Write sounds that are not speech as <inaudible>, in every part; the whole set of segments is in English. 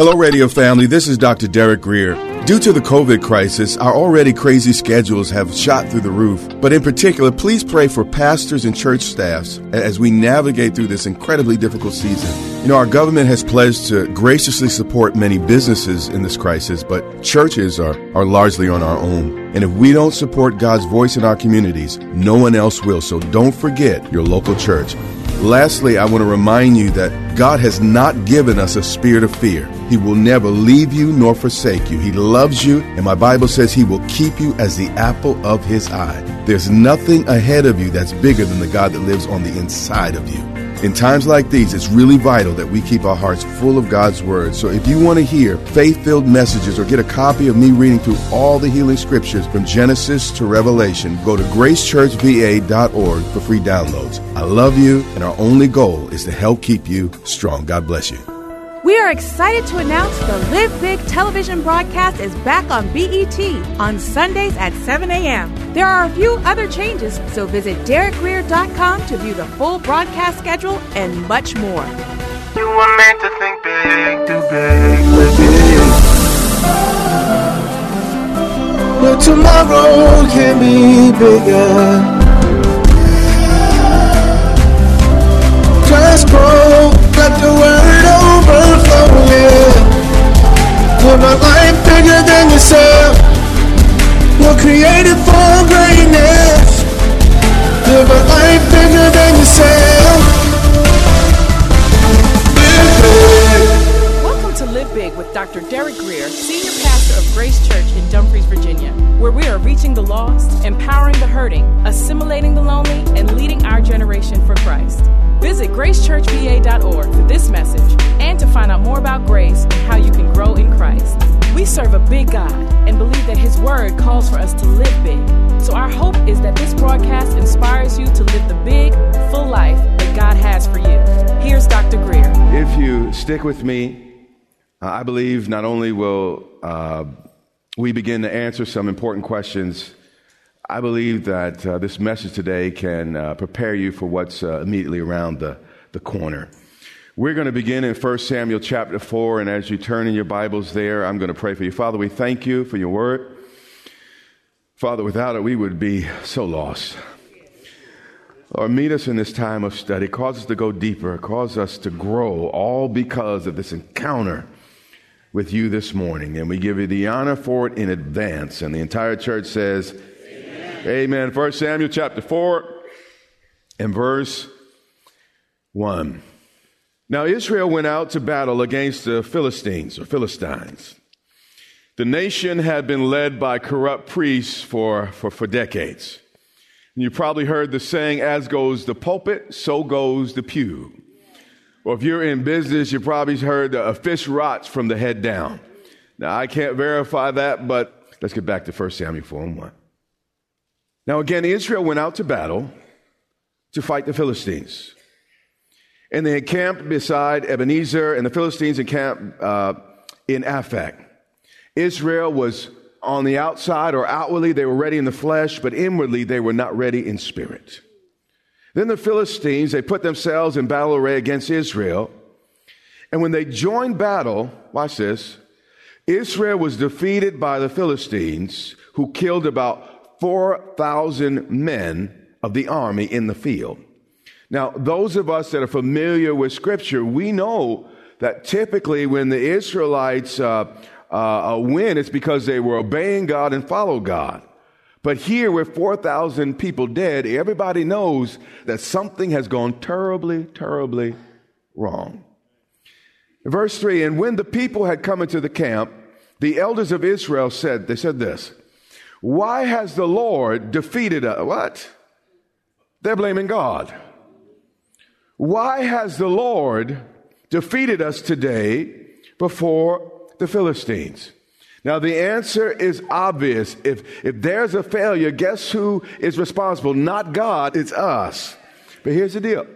Hello, radio family. This is Dr. Derek Grier. Due to the COVID crisis, our already crazy schedules have shot through the roof. But in particular, please pray for pastors and church staffs as we navigate through this incredibly difficult season. You know, our government has pledged to graciously support many businesses in this crisis, but churches are, are largely on our own. And if we don't support God's voice in our communities, no one else will. So don't forget your local church. Lastly, I want to remind you that God has not given us a spirit of fear. He will never leave you nor forsake you. He loves you, and my Bible says He will keep you as the apple of His eye. There's nothing ahead of you that's bigger than the God that lives on the inside of you. In times like these, it's really vital that we keep our hearts full of God's Word. So if you want to hear faith filled messages or get a copy of me reading through all the healing scriptures from Genesis to Revelation, go to gracechurchva.org for free downloads. I love you, and our only goal is to help keep you strong. God bless you. We are excited to announce the Live Big television broadcast is back on BET on Sundays at 7 a.m. There are a few other changes, so visit DerekGrier.com to view the full broadcast schedule and much more. You were meant to think big, too big, big. But tomorrow can be bigger. Just grow, let the yeah. Live a life bigger than yourself. You're created for greatness. Live a life bigger than yourself. Welcome to Live Big with Dr. Derek Grier, Senior Pastor of Grace Church in Dumfries, Virginia, where we are reaching the lost, empowering the hurting, assimilating the lonely, and leading our generation for Christ. Visit gracechurchva.org for this message stick with me, uh, I believe not only will uh, we begin to answer some important questions, I believe that uh, this message today can uh, prepare you for what's uh, immediately around the, the corner. We're going to begin in 1 Samuel chapter 4, and as you turn in your Bibles there, I'm going to pray for you. Father, we thank you for your word. Father, without it, we would be so lost. Or meet us in this time of study, cause us to go deeper, cause us to grow, all because of this encounter with you this morning. And we give you the honor for it in advance. And the entire church says, Amen. Amen. 1 Samuel chapter 4 and verse 1. Now Israel went out to battle against the Philistines or Philistines. The nation had been led by corrupt priests for, for, for decades. And you probably heard the saying, as goes the pulpit, so goes the pew. Or if you're in business, you probably heard a fish rots from the head down. Now, I can't verify that, but let's get back to 1 Samuel 4 and 1. Now, again, Israel went out to battle to fight the Philistines. And they encamped beside Ebenezer, and the Philistines encamped uh, in Aphek. Israel was on the outside or outwardly, they were ready in the flesh, but inwardly, they were not ready in spirit. Then the Philistines, they put themselves in battle array against Israel. And when they joined battle, watch this, Israel was defeated by the Philistines, who killed about 4,000 men of the army in the field. Now, those of us that are familiar with Scripture, we know that typically when the Israelites uh, uh, win, it's because they were obeying God and followed God. But here, with 4,000 people dead, everybody knows that something has gone terribly, terribly wrong. Verse 3 And when the people had come into the camp, the elders of Israel said, They said this, Why has the Lord defeated us? What? They're blaming God. Why has the Lord defeated us today before the Philistines? Now, the answer is obvious. If, if there's a failure, guess who is responsible? Not God, it's us. But here's the deal.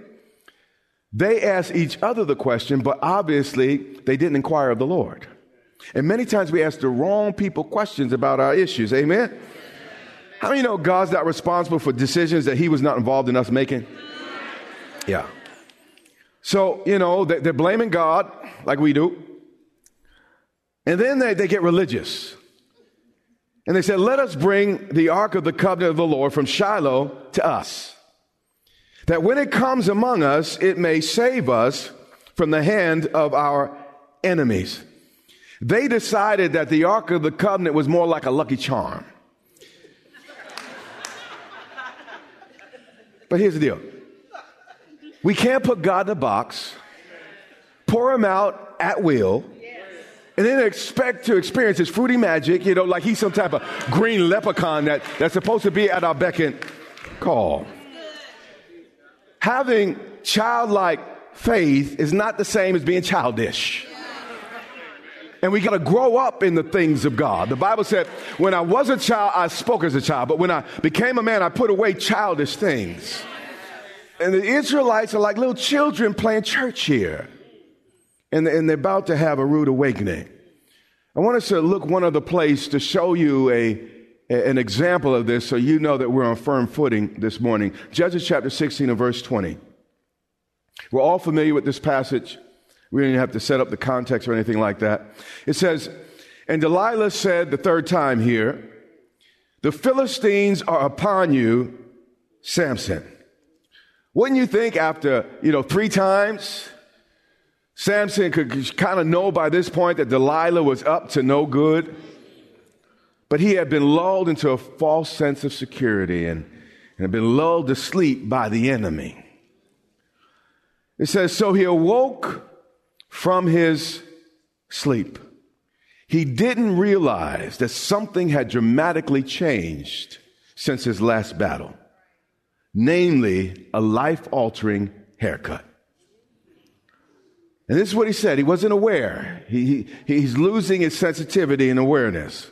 They asked each other the question, but obviously they didn't inquire of the Lord. And many times we ask the wrong people questions about our issues. Amen? How many know God's not responsible for decisions that He was not involved in us making? Yeah. So, you know, they're blaming God like we do. And then they, they get religious. And they said, Let us bring the ark of the covenant of the Lord from Shiloh to us, that when it comes among us, it may save us from the hand of our enemies. They decided that the ark of the covenant was more like a lucky charm. <laughs> But here's the deal we can't put God in a box, pour him out at will, and then expect to experience his fruity magic, you know, like he's some type of green leprechaun that, that's supposed to be at our beck and call. Having childlike faith is not the same as being childish. And we got to grow up in the things of God. The Bible said, when I was a child, I spoke as a child, but when I became a man, I put away childish things. And the Israelites are like little children playing church here and, and they're about to have a rude awakening. I want us to look one other place to show you a, an example of this so you know that we're on firm footing this morning. Judges chapter 16 and verse 20. We're all familiar with this passage. We don't even have to set up the context or anything like that. It says, And Delilah said the third time here, The Philistines are upon you, Samson. Wouldn't you think after, you know, three times, Samson could kind of know by this point that Delilah was up to no good. But he had been lulled into a false sense of security and, and had been lulled to sleep by the enemy. It says, So he awoke from his sleep. He didn't realize that something had dramatically changed since his last battle, namely a life altering haircut. And this is what he said. He wasn't aware. He, he, he's losing his sensitivity and awareness.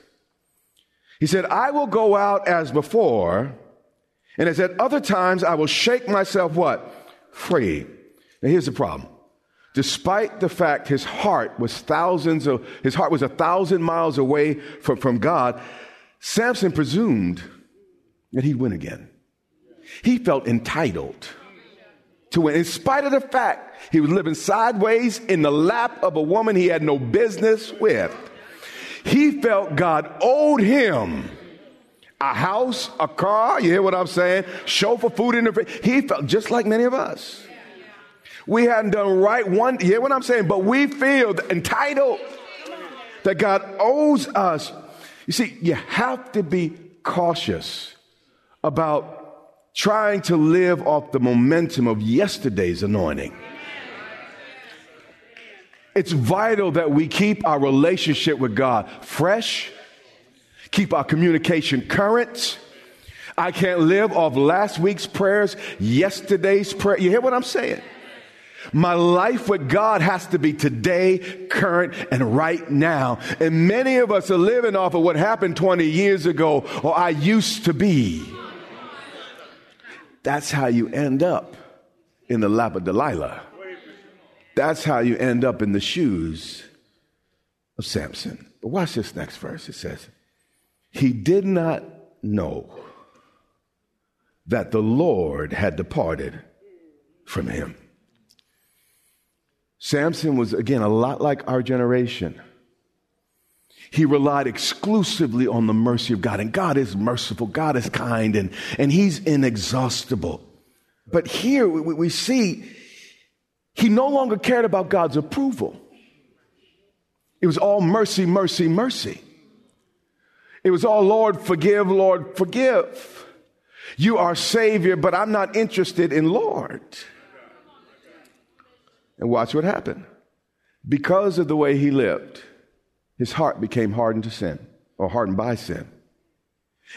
He said, I will go out as before, and as at other times, I will shake myself what? Free. Now here's the problem. Despite the fact his heart was thousands of, his heart was a thousand miles away from, from God, Samson presumed that he'd win again. He felt entitled to win, in spite of the fact he was living sideways in the lap of a woman he had no business with. He felt God owed him a house, a car, you hear what I'm saying? Chauffeur food in the fridge. He felt just like many of us. We hadn't done right one, you hear what I'm saying? But we feel entitled that God owes us. You see, you have to be cautious about trying to live off the momentum of yesterday's anointing. It's vital that we keep our relationship with God fresh, keep our communication current. I can't live off last week's prayers, yesterday's prayer. You hear what I'm saying? My life with God has to be today, current, and right now. And many of us are living off of what happened 20 years ago or I used to be. That's how you end up in the lap of Delilah. That's how you end up in the shoes of Samson. But watch this next verse. It says, He did not know that the Lord had departed from him. Samson was, again, a lot like our generation. He relied exclusively on the mercy of God. And God is merciful, God is kind, and, and He's inexhaustible. But here we, we see he no longer cared about God's approval. It was all mercy, mercy, mercy. It was all, Lord, forgive, Lord, forgive. You are Savior, but I'm not interested in Lord. And watch what happened. Because of the way he lived, his heart became hardened to sin or hardened by sin.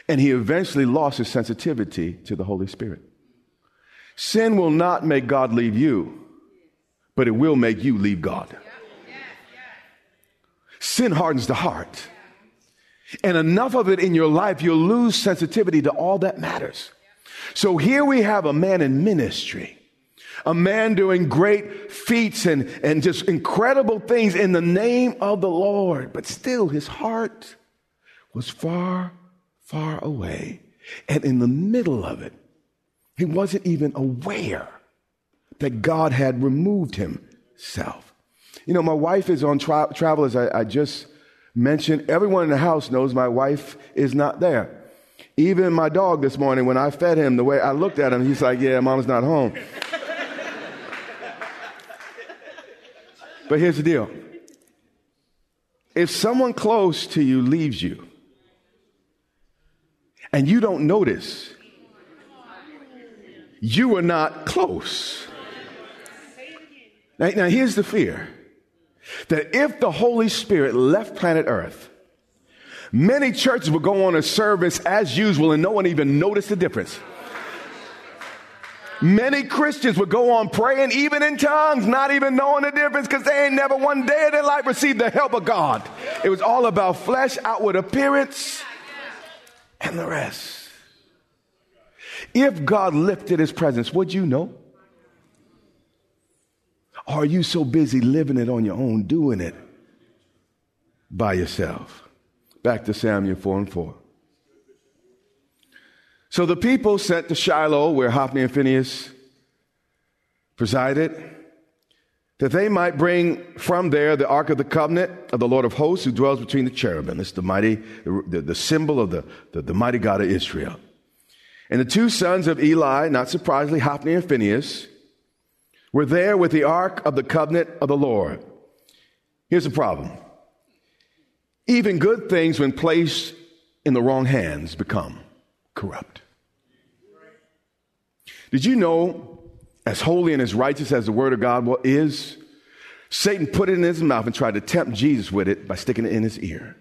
And he eventually lost his sensitivity to the Holy Spirit. Sin will not make God leave you, but it will make you leave God. Sin hardens the heart. And enough of it in your life, you'll lose sensitivity to all that matters. So here we have a man in ministry, a man doing great feats and, and just incredible things in the name of the Lord, but still his heart was far, far away. And in the middle of it, he wasn't even aware that God had removed himself. You know, my wife is on tra- travel, as I, I just mentioned. Everyone in the house knows my wife is not there. Even my dog this morning, when I fed him, the way I looked at him, he's like, Yeah, mom's not home. But here's the deal if someone close to you leaves you and you don't notice, you are not close. Now, now, here's the fear that if the Holy Spirit left planet Earth, many churches would go on a service as usual and no one even noticed the difference. Many Christians would go on praying even in tongues, not even knowing the difference because they ain't never one day of their life received the help of God. It was all about flesh, outward appearance, and the rest. If God lifted his presence, would you know? Or are you so busy living it on your own, doing it by yourself? Back to Samuel 4 and 4. So the people sent to Shiloh, where Hophni and Phinehas presided, that they might bring from there the Ark of the Covenant of the Lord of hosts who dwells between the cherubim. It's the mighty, the, the symbol of the, the, the mighty God of Israel. And the two sons of Eli, not surprisingly, Hophni and Phinehas, were there with the ark of the covenant of the Lord. Here's the problem. Even good things, when placed in the wrong hands, become corrupt. Did you know, as holy and as righteous as the word of God is, Satan put it in his mouth and tried to tempt Jesus with it by sticking it in his ear.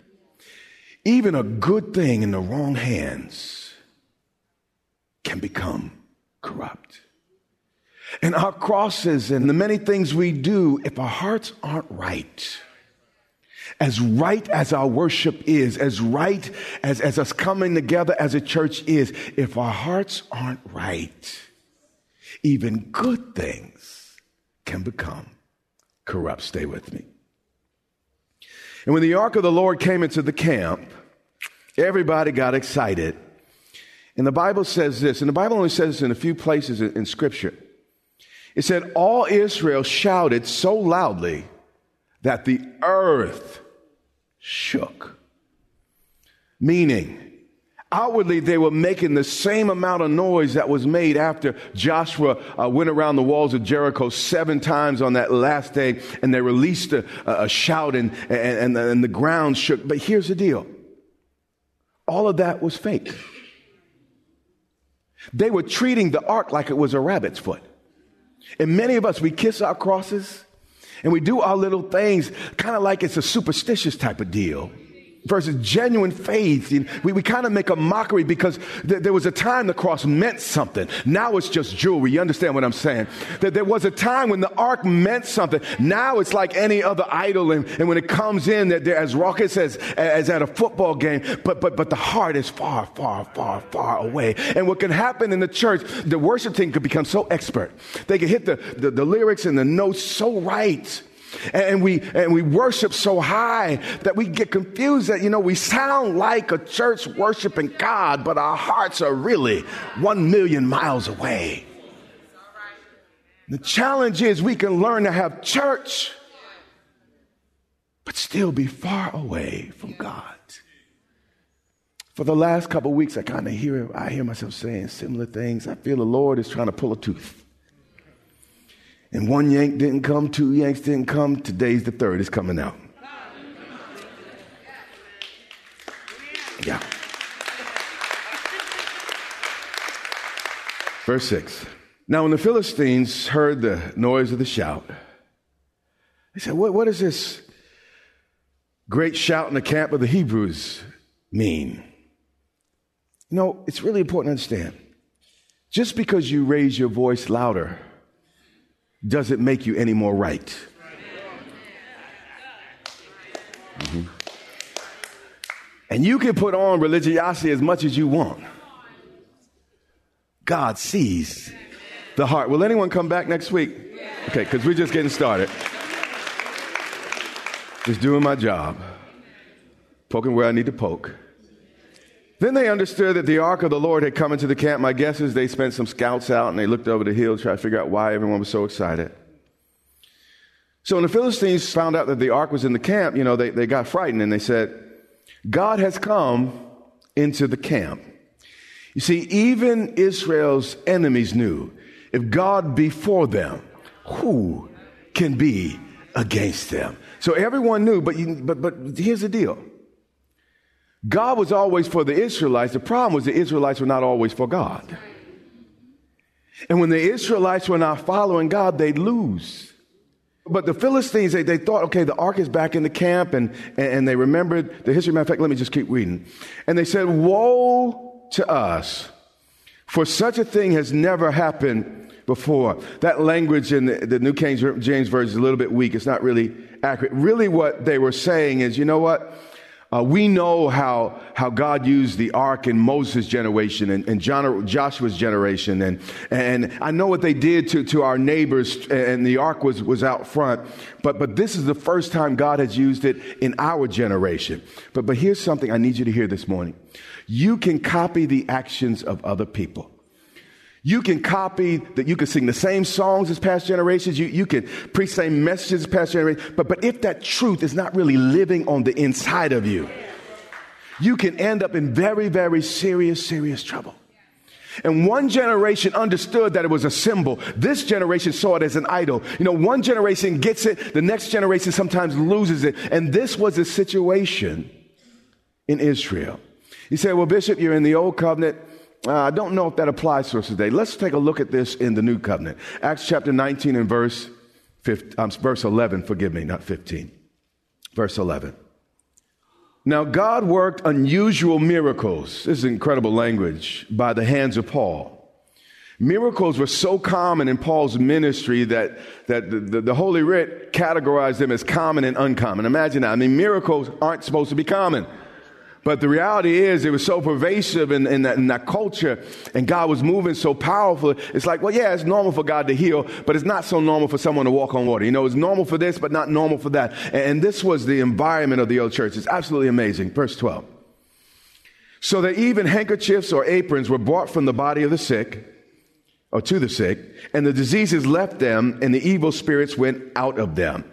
Even a good thing in the wrong hands can become corrupt. And our crosses and the many things we do, if our hearts aren't right, as right as our worship is, as right as, as us coming together as a church is, if our hearts aren't right, even good things can become corrupt. Stay with me. And when the ark of the Lord came into the camp, everybody got excited. And the Bible says this, and the Bible only says this in a few places in, Scripture. It said, All Israel shouted so loudly that the earth shook. Meaning, outwardly they were making the same amount of noise that was made after Joshua uh, went around the walls of Jericho seven times on that last day and they released a, a shout and, and, and the ground shook. But here's the deal all of that was fake. They were treating the ark like it was a rabbit's foot. And many of us, we kiss our crosses and we do our little things kind of like it's a superstitious type of deal versus genuine faith. We, we kind of make a mockery because th- there was a time the cross meant something. Now it's just jewelry. You understand what I'm saying? That there was a time when the ark meant something. Now it's like any other idol. And, and when it comes in, that as raucous as, as at a football game, but, but, but the heart is far, far, far, far away. And what can happen in the church, the worship team could become so expert. They can hit the, the, the lyrics and the notes so right and we, and we worship so high that we get confused that, you know, we sound like a church worshiping God, but our hearts are really one million miles away. The challenge is we can learn to have church, but still be far away from God. For the last couple weeks, I kind of hear, I hear myself saying similar things. I feel the Lord is trying to pull a tooth. And one yank didn't come, two yanks didn't come. Today's the third is coming out. Yeah. Verse 6. Now, when the Philistines heard the noise of the shout, they said, What, what does this great shout in the camp of the Hebrews mean? You know, it's really important to understand. Just because you raise your voice louder doesn't make you any more right. Mm-hmm. And you can put on religiosity as much as you want. God sees the heart. Will anyone come back next week? Okay, because we're just getting started. Just doing my job, poking where I need to poke. Then they understood that the ark of the Lord had come into the camp. My guess is they spent some scouts out and they looked over the hill to try to figure out why everyone was so excited. So when the Philistines found out that the ark was in the camp, you know, they, they got frightened and they said, God has come into the camp. You see, even Israel's enemies knew if God be for them, who can be against them? So everyone knew, but, you, but, but here's the deal. God was always for the Israelites. The problem was the Israelites were not always for God. And when the Israelites were not following God, they'd lose. But the Philistines, they, they thought, okay, the ark is back in the camp, and, and they remembered the history. Matter of fact, let me just keep reading. And they said, Woe to us, for such a thing has never happened before. That language in the, the New King James Version is a little bit weak. It's not really accurate. Really, what they were saying is, you know what? Uh, we know how, how God used the ark in Moses' generation and, and John, Joshua's generation. And, and I know what they did to, to our neighbors, and the ark was, was out front. But, but this is the first time God has used it in our generation. But, but here's something I need you to hear this morning you can copy the actions of other people. You can copy that you can sing the same songs as past generations. You, you can preach the same messages as past generations. But, but if that truth is not really living on the inside of you, you can end up in very, very serious, serious trouble. And one generation understood that it was a symbol. This generation saw it as an idol. You know, one generation gets it, the next generation sometimes loses it. And this was the situation in Israel. You say, well, Bishop, you're in the old covenant. Uh, I don't know if that applies to us today. Let's take a look at this in the new covenant. Acts chapter 19 and verse, 15, um, verse 11, forgive me, not 15. Verse 11. Now, God worked unusual miracles. This is incredible language by the hands of Paul. Miracles were so common in Paul's ministry that, that the, the, the Holy Writ categorized them as common and uncommon. Imagine that. I mean, miracles aren't supposed to be common. But the reality is, it was so pervasive in, in, that, in, that, culture, and God was moving so powerful. It's like, well, yeah, it's normal for God to heal, but it's not so normal for someone to walk on water. You know, it's normal for this, but not normal for that. And, and this was the environment of the old church. It's absolutely amazing. Verse 12. So that even handkerchiefs or aprons were brought from the body of the sick, or to the sick, and the diseases left them, and the evil spirits went out of them.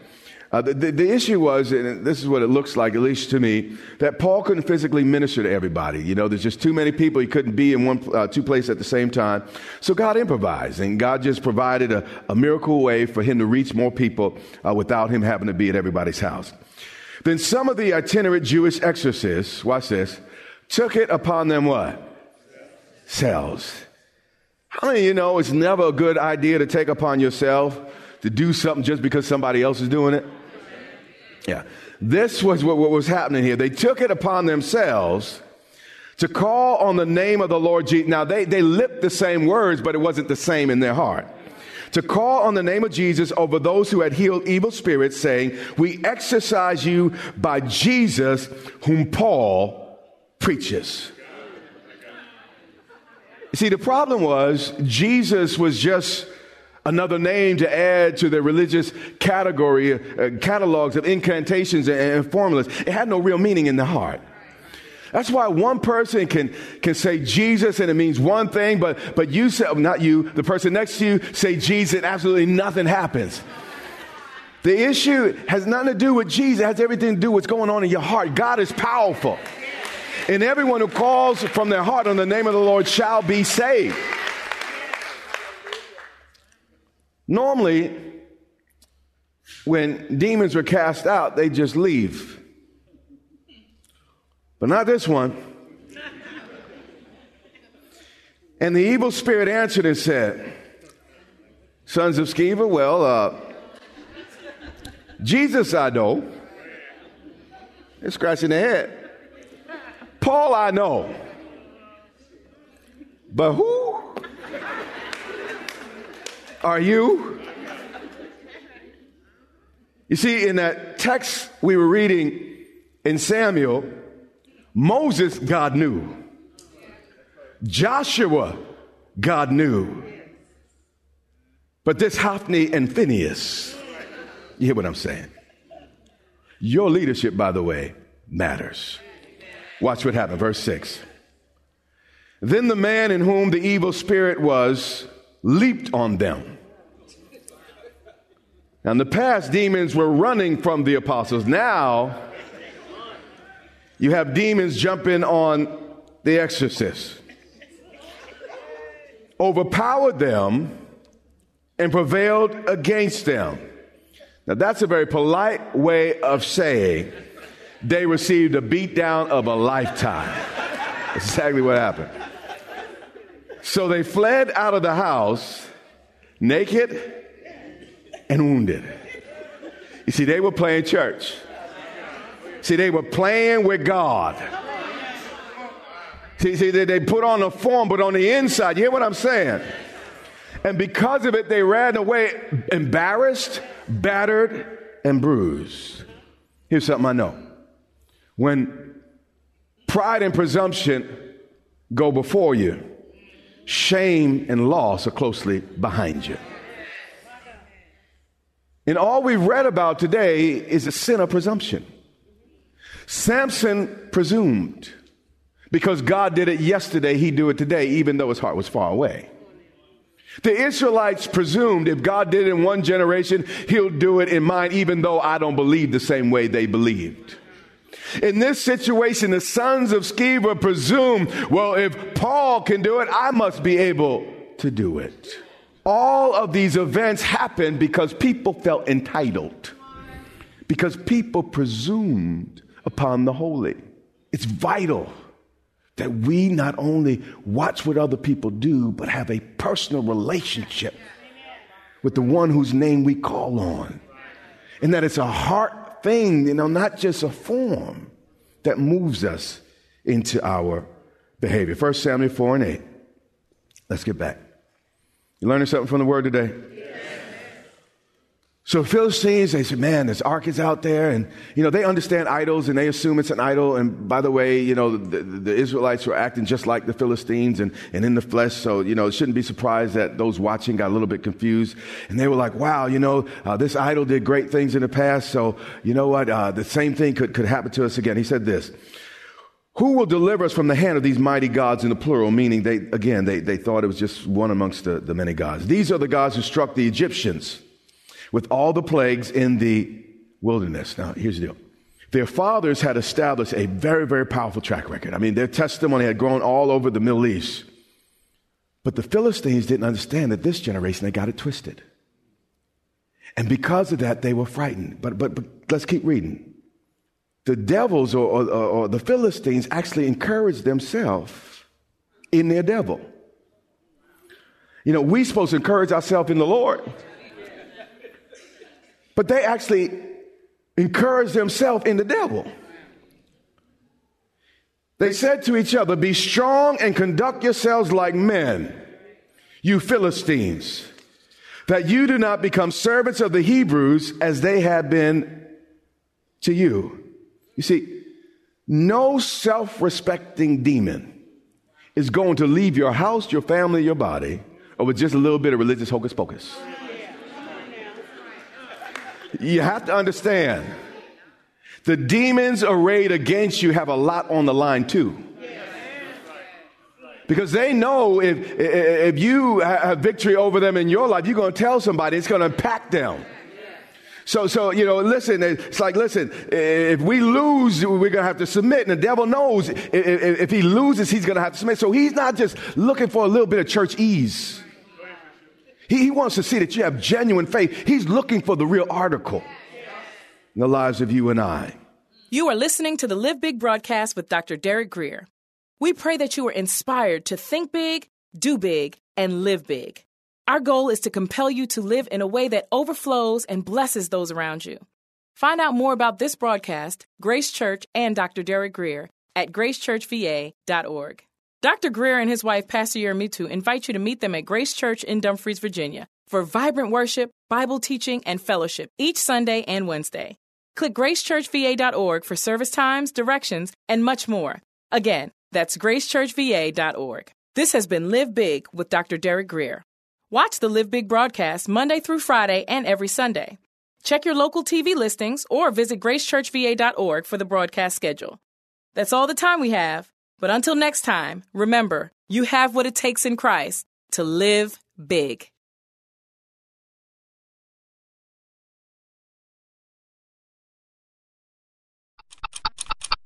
Uh, the, the, the, issue was, and this is what it looks like, at least to me, that Paul couldn't physically minister to everybody. You know, there's just too many people. He couldn't be in one, uh, two places at the same time. So God improvised, and God just provided a, a miracle way for him to reach more people uh, without him having to be at everybody's house. Then some of the itinerant Jewish exorcists, watch this, took it upon them what? Selves. How many of you know it's never a good idea to take upon yourself to do something just because somebody else is doing it? Yeah. This was what, what was happening here. They took it upon themselves to call on the name of the Lord Jesus. Now, they, they lipped the same words, but it wasn't the same in their heart. To call on the name of Jesus over those who had healed evil spirits, saying, We exorcise you by Jesus, whom Paul preaches. See, the problem was Jesus was just another name to add to the religious category, uh, catalogs of incantations and, and formulas. It had no real meaning in the heart. That's why one person can, can say Jesus and it means one thing, but, but you say, not you, the person next to you say Jesus and absolutely nothing happens. The issue has nothing to do with Jesus. It has everything to do with what's going on in your heart. God is powerful. And everyone who calls from their heart on the name of the Lord shall be saved. Normally, when demons are cast out, they just leave. But not this one. And the evil spirit answered and said, Sons of Sceva, well, uh, Jesus I know. They're scratching their head. Paul I know. But who are you? You see, in that text we were reading in Samuel, Moses, God knew. Joshua, God knew. But this Hophni and Phinehas, you hear what I'm saying? Your leadership, by the way, matters. Watch what happened, verse 6. Then the man in whom the evil spirit was leaped on them. In the past, demons were running from the apostles. Now, you have demons jumping on the exorcists, overpowered them, and prevailed against them. Now, that's a very polite way of saying they received a beatdown of a lifetime. That's exactly what happened. So they fled out of the house naked and wounded. You see, they were playing church. See, they were playing with God. See, see they, they put on a form, but on the inside, you hear what I'm saying? And because of it, they ran away embarrassed, battered, and bruised. Here's something I know. When pride and presumption go before you, shame and loss are closely behind you. And all we've read about today is a sin of presumption. Samson presumed because God did it yesterday, he'd do it today, even though his heart was far away. The Israelites presumed if God did it in one generation, he'll do it in mine, even though I don't believe the same way they believed. In this situation, the sons of Sceva presumed, well, if Paul can do it, I must be able to do it. All of these events happened because people felt entitled, because people presumed upon the holy. It's vital that we not only watch what other people do, but have a personal relationship with the one whose name we call on. And that it's a heart thing, you know, not just a form that moves us into our behavior. First Samuel 4 and 8. Let's get back. You learning something from the word today? So Philistines, they said, man, this ark is out there. And, you know, they understand idols and they assume it's an idol. And by the way, you know, the, the, Israelites were acting just like the Philistines and, and in the flesh. So, you know, it shouldn't be surprised that those watching got a little bit confused. And they were like, wow, you know, uh, this idol did great things in the past. So, you know what? Uh, the same thing could, could happen to us again. He said this. Who will deliver us from the hand of these mighty gods in the plural? Meaning they, again, they, they thought it was just one amongst the, the many gods. These are the gods who struck the Egyptians with all the plagues in the wilderness. Now, here's the deal. Their fathers had established a very, very powerful track record. I mean, their testimony had grown all over the Middle East. But the Philistines didn't understand that this generation, they got it twisted. And because of that, they were frightened. But, but, but let's keep reading. The devils or, or, or the Philistines actually encouraged themselves in their devil. You know, we're supposed to encourage ourselves in the Lord. But they actually encouraged themselves in the devil. They said to each other, Be strong and conduct yourselves like men, you Philistines, that you do not become servants of the Hebrews as they have been to you. You see, no self respecting demon is going to leave your house, your family, your body over just a little bit of religious hocus pocus. You have to understand the demons arrayed against you have a lot on the line too. Because they know if, if you have victory over them in your life, you're going to tell somebody, it's going to impact them. So, so, you know, listen, it's like, listen, if we lose, we're going to have to submit. And the devil knows if, if he loses, he's going to have to submit. So he's not just looking for a little bit of church ease. He, he wants to see that you have genuine faith. He's looking for the real article in the lives of you and I. You are listening to the Live Big broadcast with Dr. Derek Grier. We pray that you are inspired to think big, do big, and live big. Our goal is to compel you to live in a way that overflows and blesses those around you. Find out more about this broadcast, Grace Church, and Dr. Derek Grier at gracechurchva.org. Dr. Grier and his wife, Pastor Yermitu, invite you to meet them at Grace Church in Dumfries, Virginia for vibrant worship, Bible teaching, and fellowship each Sunday and Wednesday. Click gracechurchva.org for service times, directions, and much more. Again, that's gracechurchva.org. This has been Live Big with Dr. Derek Grier. Watch the Live Big broadcast Monday through Friday and every Sunday. Check your local TV listings or visit gracechurchva.org for the broadcast schedule. That's all the time we have. But until next time, remember, you have what it takes in Christ to live big.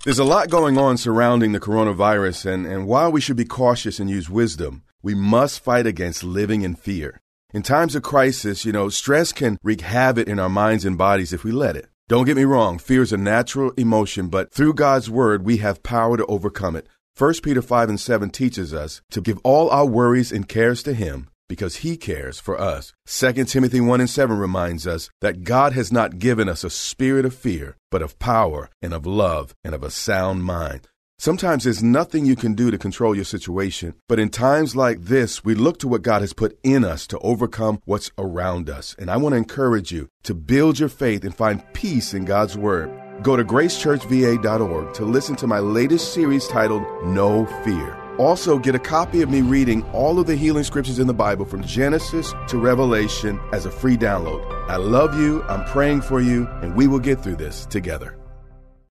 There's a lot going on surrounding the coronavirus, and, and while we should be cautious and use wisdom, we must fight against living in fear. In times of crisis, you know, stress can wreak havoc in our minds and bodies if we let it. Don't get me wrong, fear is a natural emotion, but through God's word, we have power to overcome it. 1 Peter 5 and 7 teaches us to give all our worries and cares to Him because he cares for us. 2 Timothy 1 and 7 reminds us that God has not given us a spirit of fear, but of power and of love and of a sound mind. Sometimes there's nothing you can do to control your situation, but in times like this, we look to what God has put in us to overcome what's around us. And I want to encourage you to build your faith and find peace in God's Word. Go to gracechurchva.org to listen to my latest series titled No Fear. Also, get a copy of me reading all of the healing scriptures in the Bible from Genesis to Revelation as a free download. I love you, I'm praying for you, and we will get through this together.